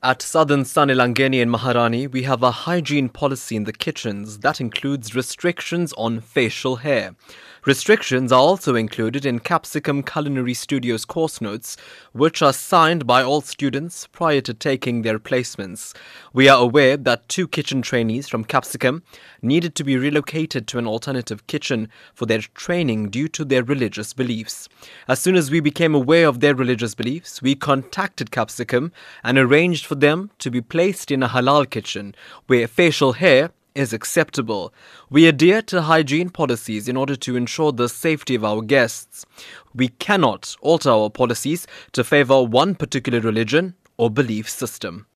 At Southern Sun Elangeni in Maharani, we have a hygiene policy in the kitchens that includes restrictions on facial hair. Restrictions are also included in Capsicum Culinary Studios course notes, which are signed by all students prior to taking their placements. We are aware that two kitchen trainees from Capsicum needed to be relocated to an alternative kitchen for their training due to their religious beliefs. As soon as we became aware of their religious beliefs, we contacted Capsicum and arranged for them to be placed in a halal kitchen where facial hair is acceptable. We adhere to hygiene policies in order to ensure the safety of our guests. We cannot alter our policies to favor one particular religion or belief system.